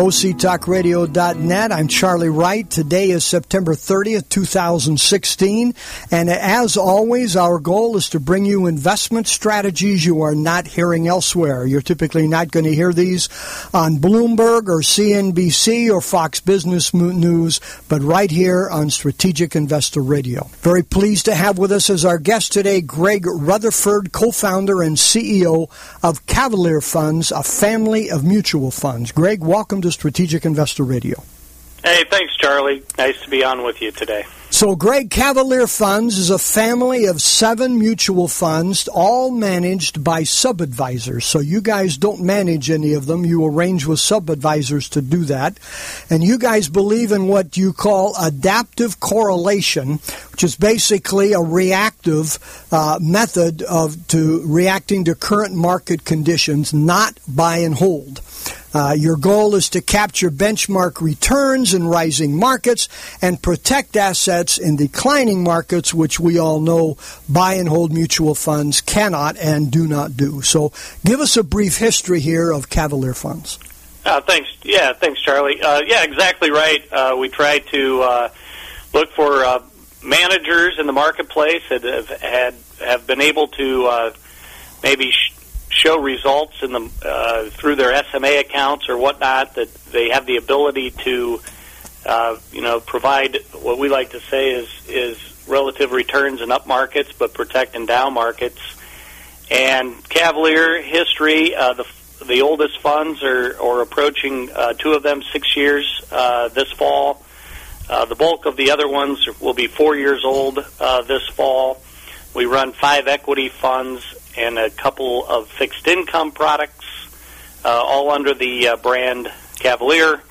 OCTalkRadio.net. I'm Charlie Wright. Today is September 30th, 2016. And as always, our goal is to bring you investment strategies you are not hearing elsewhere. You're typically not going to hear these on Bloomberg or CNBC or Fox Business News, but right here on Strategic Investor Radio. Very pleased to have with us as our guest today Greg Rutherford, co-founder and CEO of Cavalier Funds, a family of mutual funds. Greg, welcome welcome to Strategic Investor Radio. Hey, thanks, Charlie. Nice to be on with you today. So, Greg Cavalier Funds is a family of seven mutual funds, all managed by sub advisors. So, you guys don't manage any of them. You arrange with sub advisors to do that. And you guys believe in what you call adaptive correlation, which is basically a reactive uh, method of to reacting to current market conditions, not buy and hold. Uh, your goal is to capture benchmark returns in rising markets and protect assets in declining markets, which we all know buy and hold mutual funds cannot and do not do. So, give us a brief history here of Cavalier Funds. Uh, thanks. Yeah, thanks, Charlie. Uh, yeah, exactly right. Uh, we try to uh, look for uh, managers in the marketplace that have had have been able to maybe. Sh- show results in the uh, through their SMA accounts or whatnot that they have the ability to uh, you know provide what we like to say is is relative returns in up markets but protect in down markets. And Cavalier history uh, the the oldest funds are or approaching uh, two of them six years uh, this fall. Uh, the bulk of the other ones will be four years old uh, this fall. We run five equity funds and a couple of fixed income products, uh, all under the uh, brand Cavalier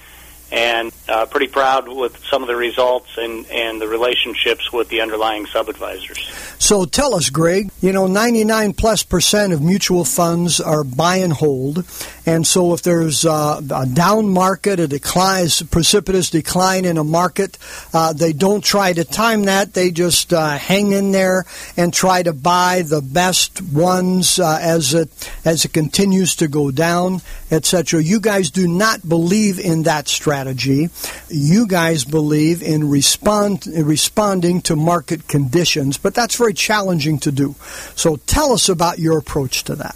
and uh, pretty proud with some of the results and, and the relationships with the underlying sub advisors. So tell us, Greg, you know, 99 plus percent of mutual funds are buy and hold. And so if there's uh, a down market, a decline, a precipitous decline in a market, uh, they don't try to time that. They just uh, hang in there and try to buy the best ones uh, as, it, as it continues to go down, etc. You guys do not believe in that strategy strategy. You guys believe in respond, responding to market conditions, but that's very challenging to do. So tell us about your approach to that.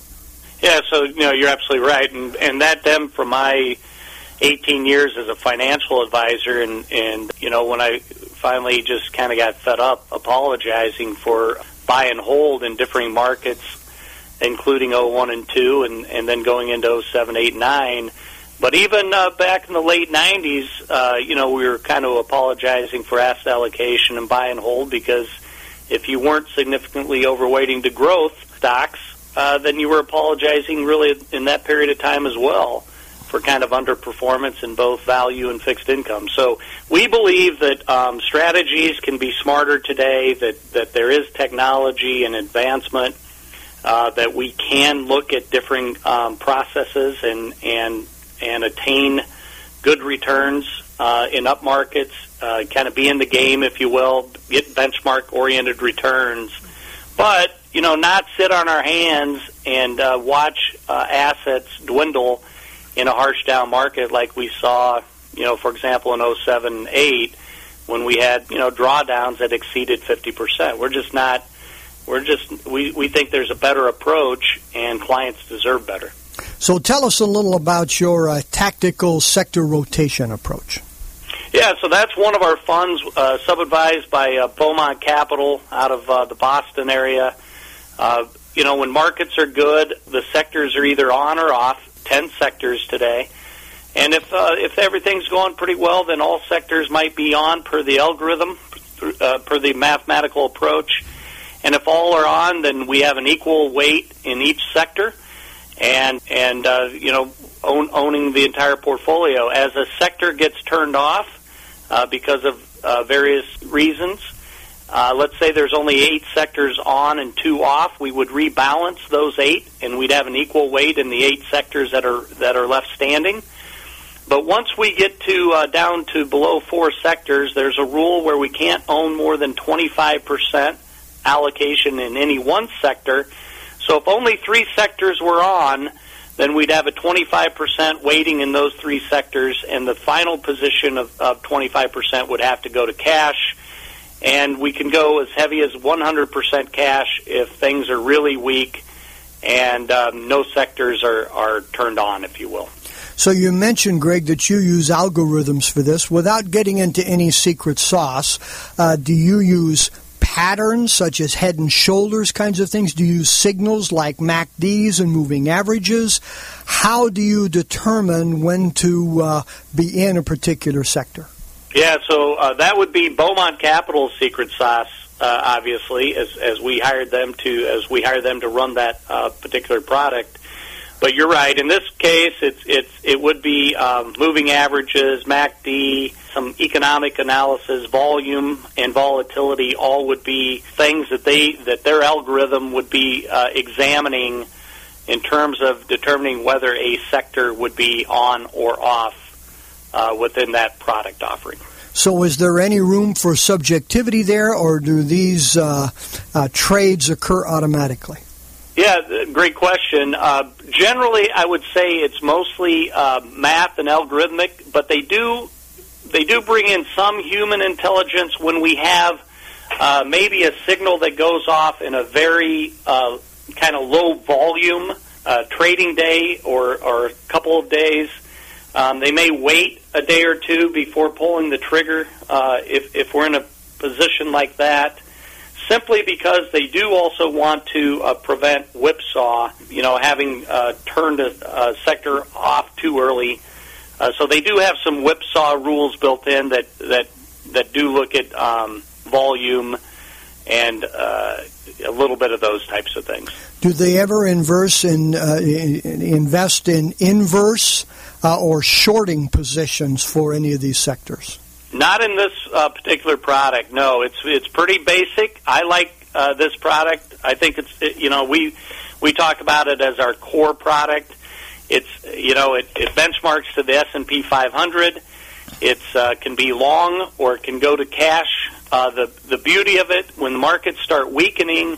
Yeah, so you know you're absolutely right, and and that stemmed from my 18 years as a financial advisor, and and you know when I finally just kind of got fed up apologizing for buy and hold in differing markets, including 01 and 2, and and then going into 07, 8, 9 but even uh, back in the late 90s, uh, you know, we were kind of apologizing for asset allocation and buy and hold because if you weren't significantly overweighting to growth stocks, uh, then you were apologizing really in that period of time as well for kind of underperformance in both value and fixed income. So we believe that um, strategies can be smarter today, that, that there is technology and advancement, uh, that we can look at different um, processes and, and and attain good returns uh, in up markets, uh, kind of be in the game, if you will, get benchmark oriented returns, but you know not sit on our hands and uh, watch uh, assets dwindle in a harsh down market like we saw, you know, for example, in 07, 8, when we had you know drawdowns that exceeded 50%. We're just not. We're just we, we think there's a better approach, and clients deserve better. So tell us a little about your uh, tactical sector rotation approach. Yeah, so that's one of our funds, uh, sub-advised by uh, Beaumont Capital out of uh, the Boston area. Uh, you know, when markets are good, the sectors are either on or off. Ten sectors today, and if uh, if everything's going pretty well, then all sectors might be on per the algorithm, uh, per the mathematical approach. And if all are on, then we have an equal weight in each sector and and uh, you know own, owning the entire portfolio. As a sector gets turned off uh, because of uh, various reasons, Uh, let's say there's only eight sectors on and two off. We would rebalance those eight, and we'd have an equal weight in the eight sectors that are that are left standing. But once we get to uh, down to below four sectors, there's a rule where we can't own more than 25% allocation in any one sector. So if only three sectors were on, then we'd have a 25% weighting in those three sectors, and the final position of, of 25% would have to go to cash. And we can go as heavy as 100% cash if things are really weak and um, no sectors are, are turned on, if you will. So you mentioned, Greg, that you use algorithms for this. Without getting into any secret sauce, uh, do you use patterns such as head and shoulders kinds of things? Do you use signals like MACDs and moving averages? How do you determine when to uh, be in a particular sector? Yeah, so uh, that would be Beaumont Capital's secret sauce. Uh, obviously, as as we hired them to as we hired them to run that uh, particular product, but you're right. In this case, it's it's it would be um, moving averages, MACD, some economic analysis, volume and volatility. All would be things that they that their algorithm would be uh, examining in terms of determining whether a sector would be on or off uh, within that product offering. So, is there any room for subjectivity there, or do these uh, uh trades occur automatically? Yeah, great question. Uh, generally, I would say it's mostly uh, math and algorithmic, but they do they do bring in some human intelligence when we have uh, maybe a signal that goes off in a very uh, kind of low volume uh, trading day or, or a couple of days. Um, they may wait a day or two before pulling the trigger uh, if, if we're in a position like that simply because they do also want to uh, prevent whipsaw, you know, having uh, turned a, a sector off too early. Uh, so they do have some whipsaw rules built in that that that do look at um, volume and uh, a little bit of those types of things. Do they ever inverse in, uh, invest in inverse uh, or shorting positions for any of these sectors? Not in this uh, particular product. No, it's it's pretty basic. I like uh, this product. I think it's it, you know we we talk about it as our core product. It's you know it, it benchmarks to the S and P 500. It uh, can be long or it can go to cash. Uh, the the beauty of it when the markets start weakening,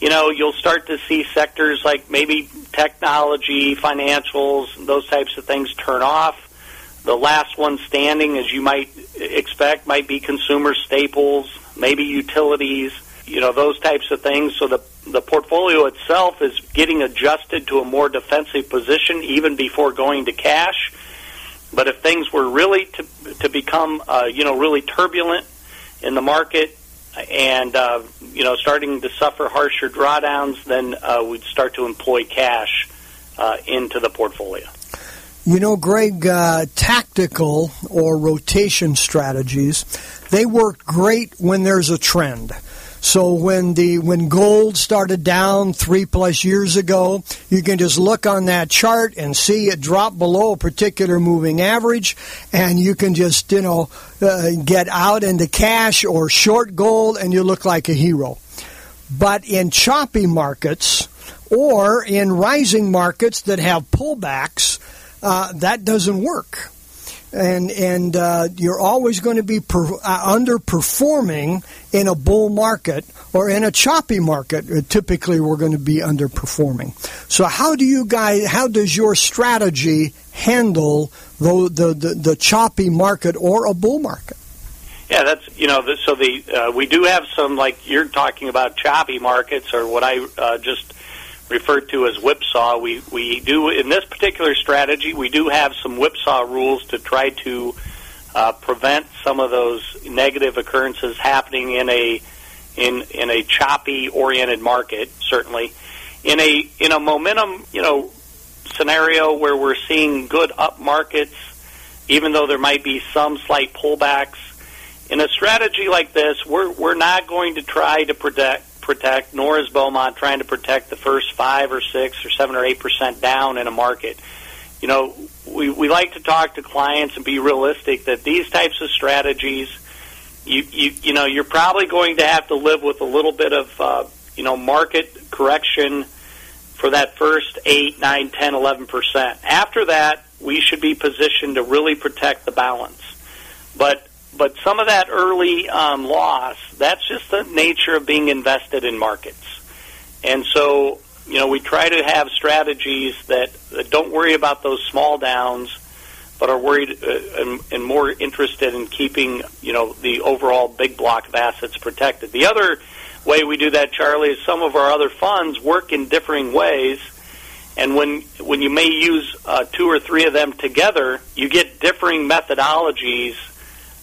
you know you'll start to see sectors like maybe technology, financials, those types of things turn off the last one standing, as you might expect, might be consumer staples, maybe utilities, you know, those types of things. So the the portfolio itself is getting adjusted to a more defensive position even before going to cash. But if things were really to to become, uh, you know, really turbulent in the market and uh, you know starting to suffer harsher drawdowns, then uh, we'd start to employ cash uh, into the portfolio. You know, Greg, uh, tactical or rotation strategies, they work great when there's a trend. So when the when gold started down three plus years ago, you can just look on that chart and see it drop below a particular moving average, and you can just you know uh, get out into cash or short gold, and you look like a hero. But in choppy markets or in rising markets that have pullbacks, uh, that doesn't work. And and uh, you're always going to be per, uh, underperforming in a bull market or in a choppy market. Uh, typically, we're going to be underperforming. So, how do you guys? How does your strategy handle the the, the, the choppy market or a bull market? Yeah, that's you know. So the uh, we do have some like you're talking about choppy markets, or what I uh, just referred to as whipsaw. We we do in this particular strategy, we do have some whipsaw rules to try to uh, prevent some of those negative occurrences happening in a in in a choppy oriented market. Certainly, in a in a momentum you know scenario where we're seeing good up markets, even though there might be some slight pullbacks. In a strategy like this, we're we're not going to try to protect protect, nor is Beaumont trying to protect the first five or six or seven or eight percent down in a market. You know, we, we like to talk to clients and be realistic that these types of strategies you you you know you're probably going to have to live with a little bit of uh, you know market correction for that first 8, 9, 10, 11%. After that, we should be positioned to really protect the balance. But but some of that early um, loss, that's just the nature of being invested in markets. And so, you know, we try to have strategies that, that don't worry about those small downs, but are worried uh, and, and more interested in keeping, you know, the overall big block of assets protected. The other way we do that, Charlie, is some of our other funds work in differing ways. And when when you may use uh, two or three of them together, you get differing methodologies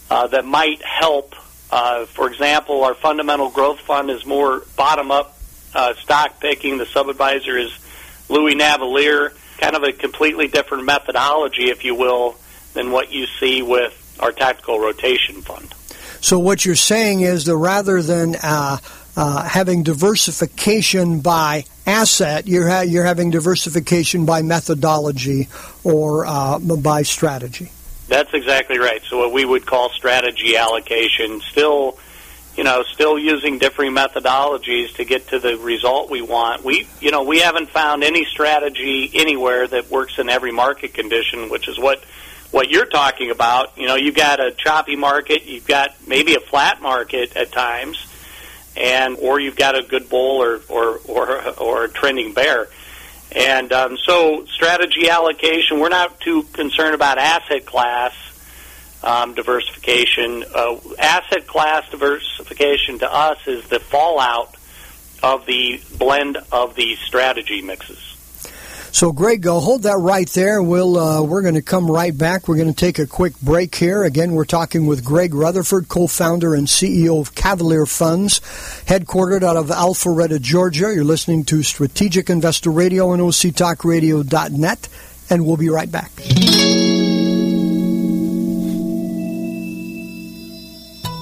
uh, that might help. Uh, for example, our fundamental growth fund is more bottom up uh, stock picking. The sub advisor is Louis Navellier, kind of a completely different methodology, if you will, than what you see with our tactical rotation fund. So what you're saying is that rather than uh, uh, having diversification by asset, you're ha- you're having diversification by methodology or uh, by strategy. That's exactly right. So what we would call strategy allocation, still, you know, still using differing methodologies to get to the result we want. We, you know, we haven't found any strategy anywhere that works in every market condition, which is what what you're talking about. You know, you've got a choppy market, you've got maybe a flat market at times and or you've got a good bull or or or, or a trending bear. And um, so, strategy allocation, we're not too concerned about asset class um, diversification. Uh, asset class diversification to us is the fallout of the blend of the strategy mixes. So, Greg, go hold that right there. We'll uh, we're going to come right back. We're going to take a quick break here. Again, we're talking with Greg Rutherford, co-founder and CEO of Cavalier Funds, headquartered out of Alpharetta, Georgia. You're listening to Strategic Investor Radio and OCTalkRadio.net, and we'll be right back.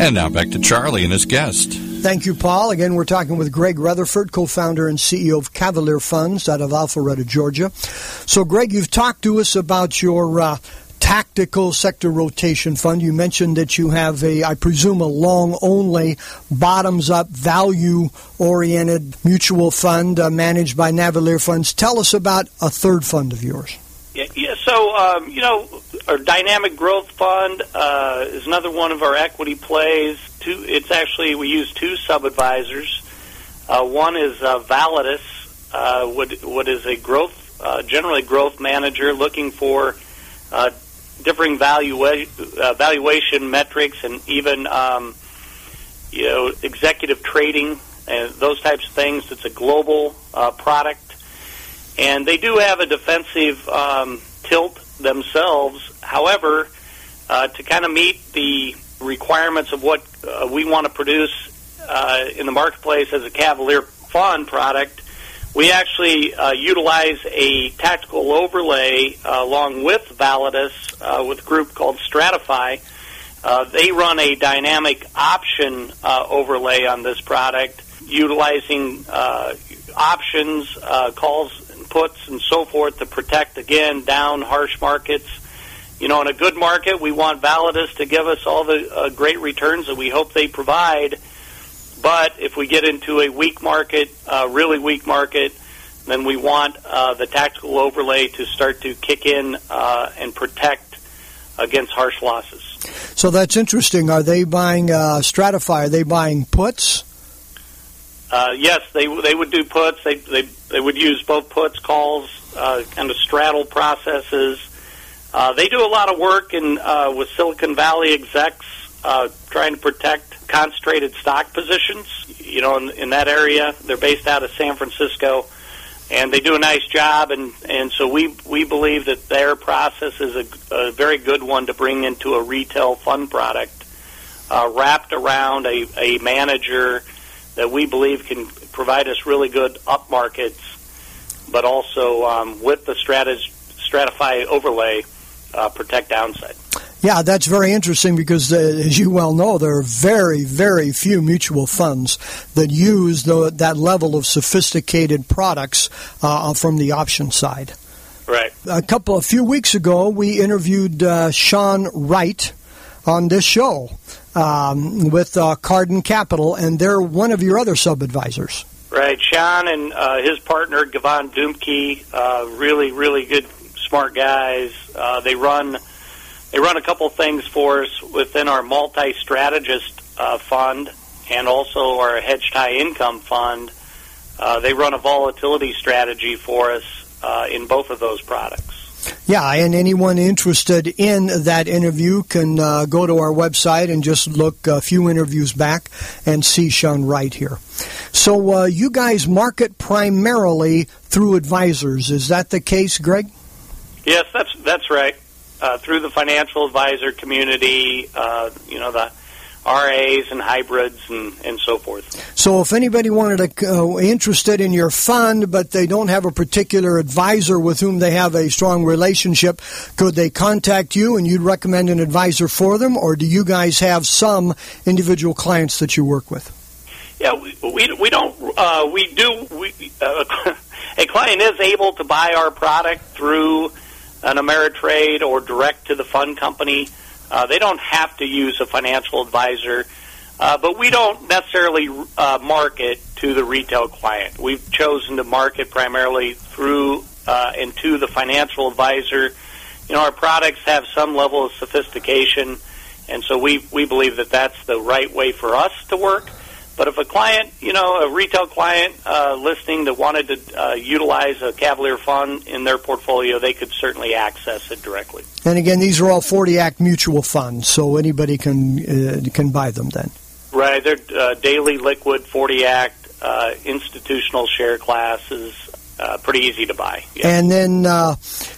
And now back to Charlie and his guest. Thank you, Paul. Again, we're talking with Greg Rutherford, co-founder and CEO of Cavalier Funds out of Alpharetta, Georgia. So, Greg, you've talked to us about your uh, tactical sector rotation fund. You mentioned that you have a, I presume, a long only, bottoms up, value oriented mutual fund uh, managed by Navellier Funds. Tell us about a third fund of yours. Yeah, yeah so, um, you know, our dynamic growth fund uh, is another one of our equity plays. Two, it's actually, we use two sub advisors. Uh, one is uh, Validus, uh, what, what is a growth, uh, generally growth manager looking for uh, differing valua- uh, valuation metrics and even um, you know executive trading and those types of things. It's a global product, and they do have a defensive um, tilt themselves. However, uh, to kind of meet the requirements of what uh, we want to produce uh, in the marketplace as a Cavalier fund product, we actually uh, utilize a tactical overlay uh, along with Validus uh, with a group called Stratify. Uh, they run a dynamic option uh, overlay on this product, utilizing uh, options, calls, and puts, and so forth to protect again down harsh markets. You know, in a good market, we want Validus to give us all the great returns that we hope they provide but if we get into a weak market, uh, really weak market, then we want uh, the tactical overlay to start to kick in uh, and protect against harsh losses. So that's interesting. Are they buying uh, Stratify? Are they buying puts? Uh, yes, they they would do puts. They they they would use both puts, calls, uh, kind of straddle processes. Uh, they do a lot of work in uh, with Silicon Valley execs uh, trying to protect concentrated stock positions. You know, in, in that area, they're based out of San Francisco, and they do a nice job. And and so we we believe that their process is a, a very good one to bring into a retail fund product, uh, wrapped around a, a manager that we believe can provide us really good up markets, but also um, with the stratis, stratify overlay, uh, protect downside. Yeah, that's very interesting because, uh, as you well know, there are very, very few mutual funds that use the, that level of sophisticated products uh, from the option side. Right. A couple, a few weeks ago, we interviewed uh, Sean Wright on this show um, with uh, Cardin Capital, and they're one of your other sub advisors. Right. Sean and uh, his partner, Gavon Dumke, uh, really, really good, smart guys. Uh, they run they run a couple things for us within our multi-strategist uh, fund and also our hedged high income fund. Uh, they run a volatility strategy for us uh, in both of those products. Yeah, and anyone interested in that interview can uh, go to our website and just look a few interviews back and see Sean Wright here. So uh, you guys market primarily through advisors. Is that the case, Greg? Yes, that's that's right uh, through the financial advisor community, uh, you know, the RAs and hybrids and, and so forth. So, if anybody wanted to uh, interested in your fund, but they don't have a particular advisor with whom they have a strong relationship, could they contact you and you'd recommend an advisor for them, or do you guys have some individual clients that you work with? Yeah, we we, we don't uh, we do we, uh, a client is able to buy our product through an Ameritrade or direct to the fund company. Uh, they don't have to use a financial advisor, uh, but we don't necessarily uh, market to the retail client. We've chosen to market primarily through uh, and to the financial advisor. You know, our products have some level of sophistication, and so we we believe that that's the right way for us to work. But if a client, you know, a retail client uh, listening that wanted to uh, utilize a Cavalier fund in their portfolio, they could certainly access it directly. And again, these are all 40 Act mutual funds, so anybody can uh, can buy them then. Right, they're uh, daily liquid 40 Act uh, institutional share classes uh, pretty easy to buy. Yeah. And then uh,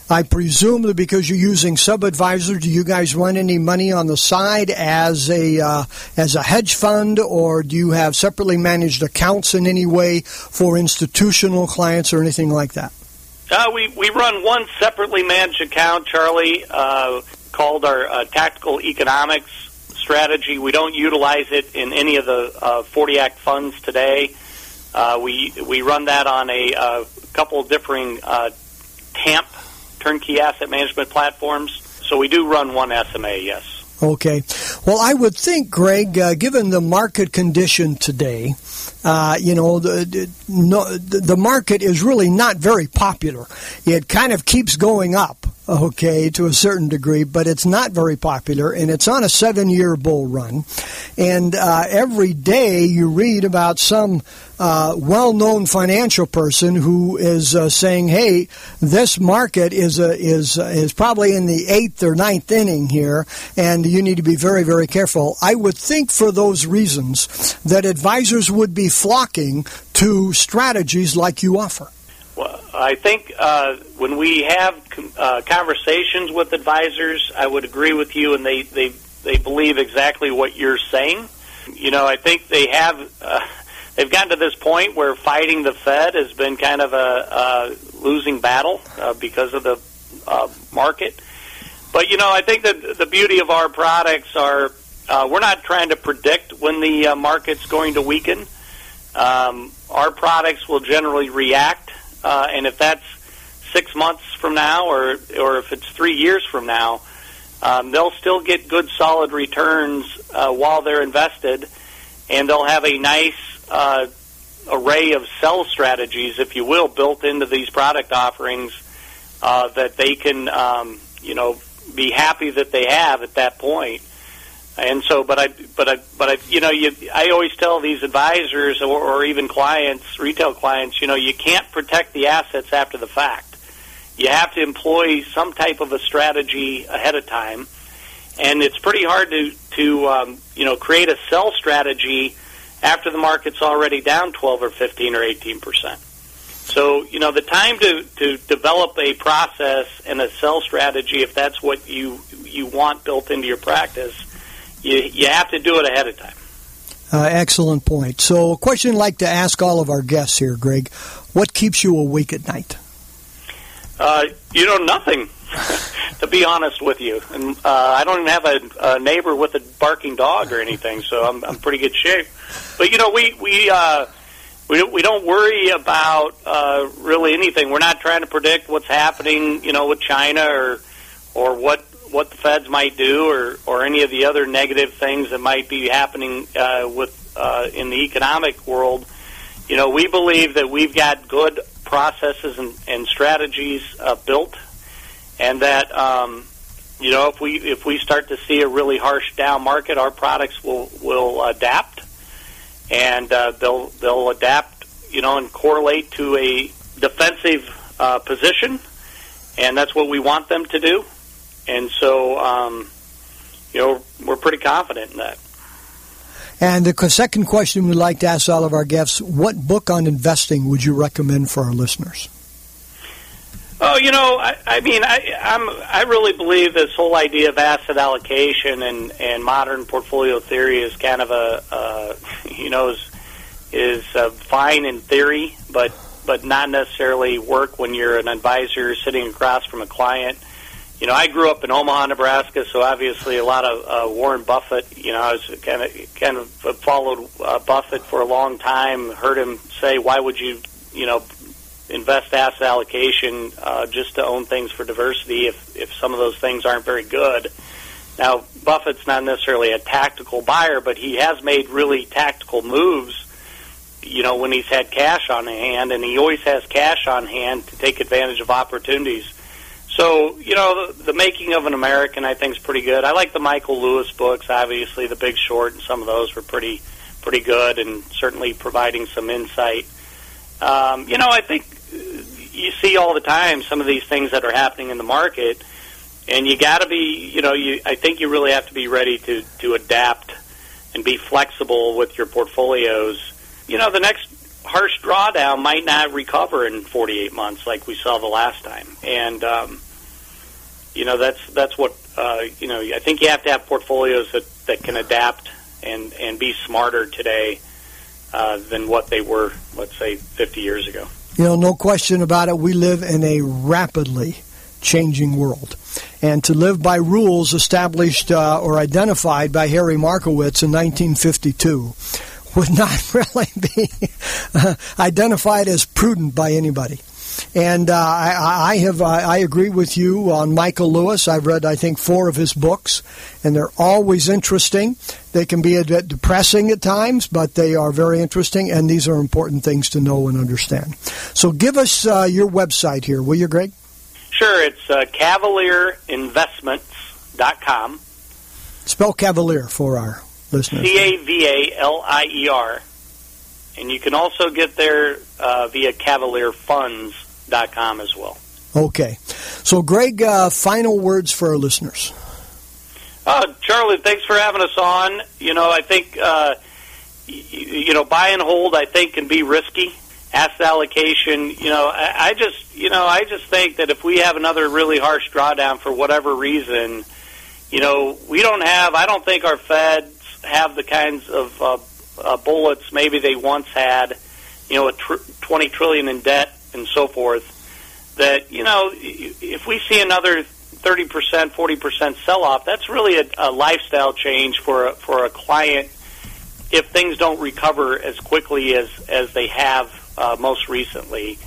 I presume that because you're using sub advisor, do you guys run any money on the side as a uh, as a hedge fund, or do you have separately managed accounts in any way for institutional clients or anything like that? Uh, we we run one separately managed account, Charlie, uh, called our uh, tactical economics strategy. We don't utilize it in any of the 40 Act funds today. Uh, we we run that on a uh, couple of differing uh, TAMP turnkey asset management platforms. So we do run one SMA, yes. Okay. Well, I would think, Greg, uh, given the market condition today, uh, you know, the, no, the market is really not very popular. It kind of keeps going up okay, to a certain degree, but it's not very popular, and it's on a seven year bull run. And uh, every day you read about some uh, well known financial person who is uh, saying, hey, this market is, uh, is, uh, is probably in the eighth or ninth inning here, and you need to be very, very careful. I would think for those reasons that advisors would be flocking to strategies like you offer. Well, I think uh, when we have uh, conversations with advisors, I would agree with you, and they, they they believe exactly what you're saying. You know, I think they have uh, they've gotten to this point where fighting the Fed has been kind of a, a losing battle uh, because of the uh, market. But you know, I think that the beauty of our products are uh, we're not trying to predict when the uh, market's going to weaken. Um, our products will generally react uh, and if that's six months from now, or or if it's three years from now, um, they'll still get good, solid returns uh, while they're invested, and they'll have a nice uh, array of sell strategies, if you will, built into these product offerings uh, that they can, um, you know, be happy that they have at that point. And so, but I, but I, but I, you know, you, I always tell these advisors or, or even clients, retail clients, you know, you can't protect the assets after the fact. You have to employ some type of a strategy ahead of time, and it's pretty hard to to um, you know create a sell strategy after the market's already down 12 or 15 or 18 percent. So you know the time to to develop a process and a sell strategy, if that's what you you want built into your practice, you you have to do it ahead of time. Uh, excellent point. So, a question I'd like to ask all of our guests here, Greg: What keeps you awake at night? Uh, you know, nothing. to be honest with you, and uh, I don't even have a, a neighbor with a barking dog or anything, so I'm I'm pretty good shape. But you know, we we. Uh, we we don't worry about uh, really anything. We're not trying to predict what's happening, you know, with China or or what what the Feds might do or or any of the other negative things that might be happening uh, with uh, in the economic world. You know, we believe that we've got good processes and, and strategies uh, built, and that um, you know if we if we start to see a really harsh down market, our products will will adapt and uh, they'll they'll adapt, you know, and correlate to a defensive uh, position, and that's what we want them to do. And so, um, you know, we're pretty confident in that. And the second question we'd like to ask all of our guests: What book on investing would you recommend for our listeners? Oh, you know, I, I mean, I, I'm I really believe this whole idea of asset allocation and and modern portfolio theory is kind of a uh, you know is is uh, fine in theory, but but not necessarily work when you're an advisor sitting across from a client. You know, I grew up in Omaha, Nebraska, so obviously a lot of uh, Warren Buffett. You know, I was kind of kind of followed uh, Buffett for a long time. Heard him say, "Why would you, you know, invest asset allocation uh, just to own things for diversity if, if some of those things aren't very good. Now, Buffett's not necessarily a tactical buyer, but he has made really tactical moves, you know, when he's had cash on hand, and he always has cash on hand to take advantage of opportunities. So, you know, the, the making of an American, I think, is pretty good. I like the Michael Lewis books. Obviously, The Big Short and some of those were pretty, pretty good, and certainly providing some insight. Um, you know, I think you see all the time some of these things that are happening in the market, and you got to be, you know, you I think you really have to be ready to to adapt and be flexible with your portfolios. You know, the next harsh drawdown might not recover in 48 months like we saw the last time, and um, you know that's that's what uh, you know. I think you have to have portfolios that that can adapt and and be smarter today uh, than what they were, let's say, 50 years ago. You know, no question about it. We live in a rapidly changing world. And to live by rules established uh, or identified by Harry Markowitz in 1952 would not really be identified as prudent by anybody. And uh, I, I, have I agree with you on Michael Lewis. I've read I think four of his books, and they're always interesting. They can be a bit depressing at times, but they are very interesting, and these are important things to know and understand. So give us uh, your website here, will you, Greg? Sure. It's uh, CavalierInvestments.com. Spell Cavalier for our listeners. C A V A L I E R. And you can also get there uh, via CavalierFunds.com as well. Okay. So, Greg, uh, final words for our listeners. Uh, Charlie, thanks for having us on. You know, I think, uh, you know, buy and hold, I think, can be risky. Asset allocation, you know, I, I just, you know, I just think that if we have another really harsh drawdown for whatever reason, you know, we don't have, I don't think our Feds have the kinds of uh, uh, bullets maybe they once had, you know, a tr- 20 trillion in debt and so forth. That you know, if we see another 30 percent, 40 percent sell off, that's really a, a lifestyle change for a, for a client. If things don't recover as quickly as as they have uh, most recently,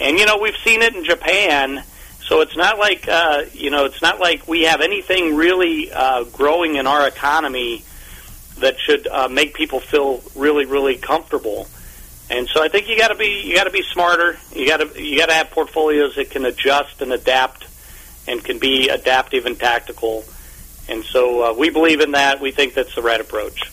and you know, we've seen it in Japan. So it's not like uh, you know, it's not like we have anything really uh, growing in our economy that should uh, make people feel really, really comfortable. And so I think you got to be you got to be smarter. You got to you got to have portfolios that can adjust and adapt, and can be adaptive and tactical. And so uh, we believe in that. We think that's the right approach.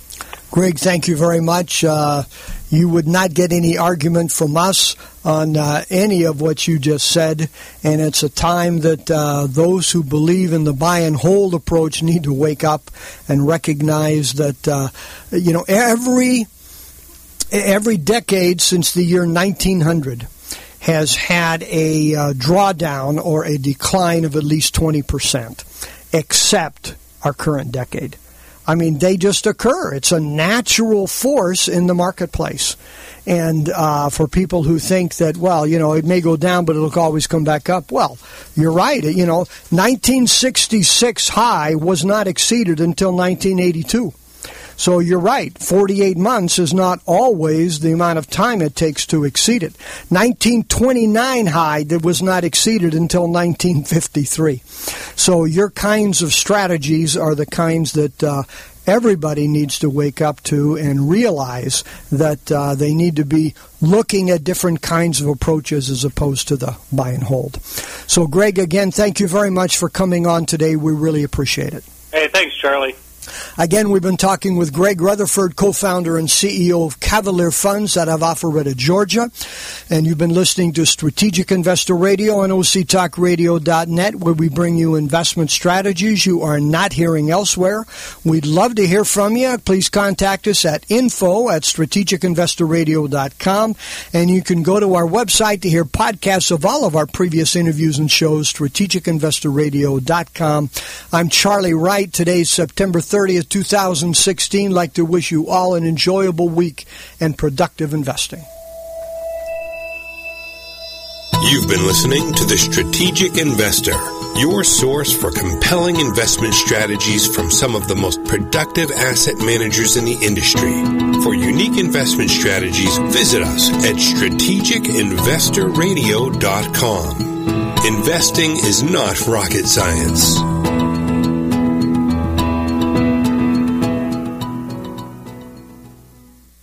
Greg, thank you very much. Uh, you would not get any argument from us on uh, any of what you just said. And it's a time that uh, those who believe in the buy and hold approach need to wake up and recognize that, uh, you know, every every decade since the year 1900 has had a uh, drawdown or a decline of at least 20%, except our current decade. I mean, they just occur. It's a natural force in the marketplace. And uh, for people who think that, well, you know, it may go down, but it'll always come back up, well, you're right. You know, 1966 high was not exceeded until 1982. So you're right. 48 months is not always the amount of time it takes to exceed it. 1929 high that was not exceeded until 1953. So your kinds of strategies are the kinds that uh, everybody needs to wake up to and realize that uh, they need to be looking at different kinds of approaches as opposed to the buy and hold. So, Greg, again, thank you very much for coming on today. We really appreciate it. Hey, thanks, Charlie. Again, we've been talking with Greg Rutherford, co-founder and CEO of Cavalier Funds out of Alpharetta, Georgia. And you've been listening to Strategic Investor Radio on OCTalkRadio.net, where we bring you investment strategies you are not hearing elsewhere. We'd love to hear from you. Please contact us at info at strategicinvestorradio.com. And you can go to our website to hear podcasts of all of our previous interviews and shows, strategicinvestorradio.com. I'm Charlie Wright. Today's September 30th, 2016. Like to wish you all an enjoyable week and productive investing. You've been listening to The Strategic Investor, your source for compelling investment strategies from some of the most productive asset managers in the industry. For unique investment strategies, visit us at strategicinvestorradio.com. Investing is not rocket science.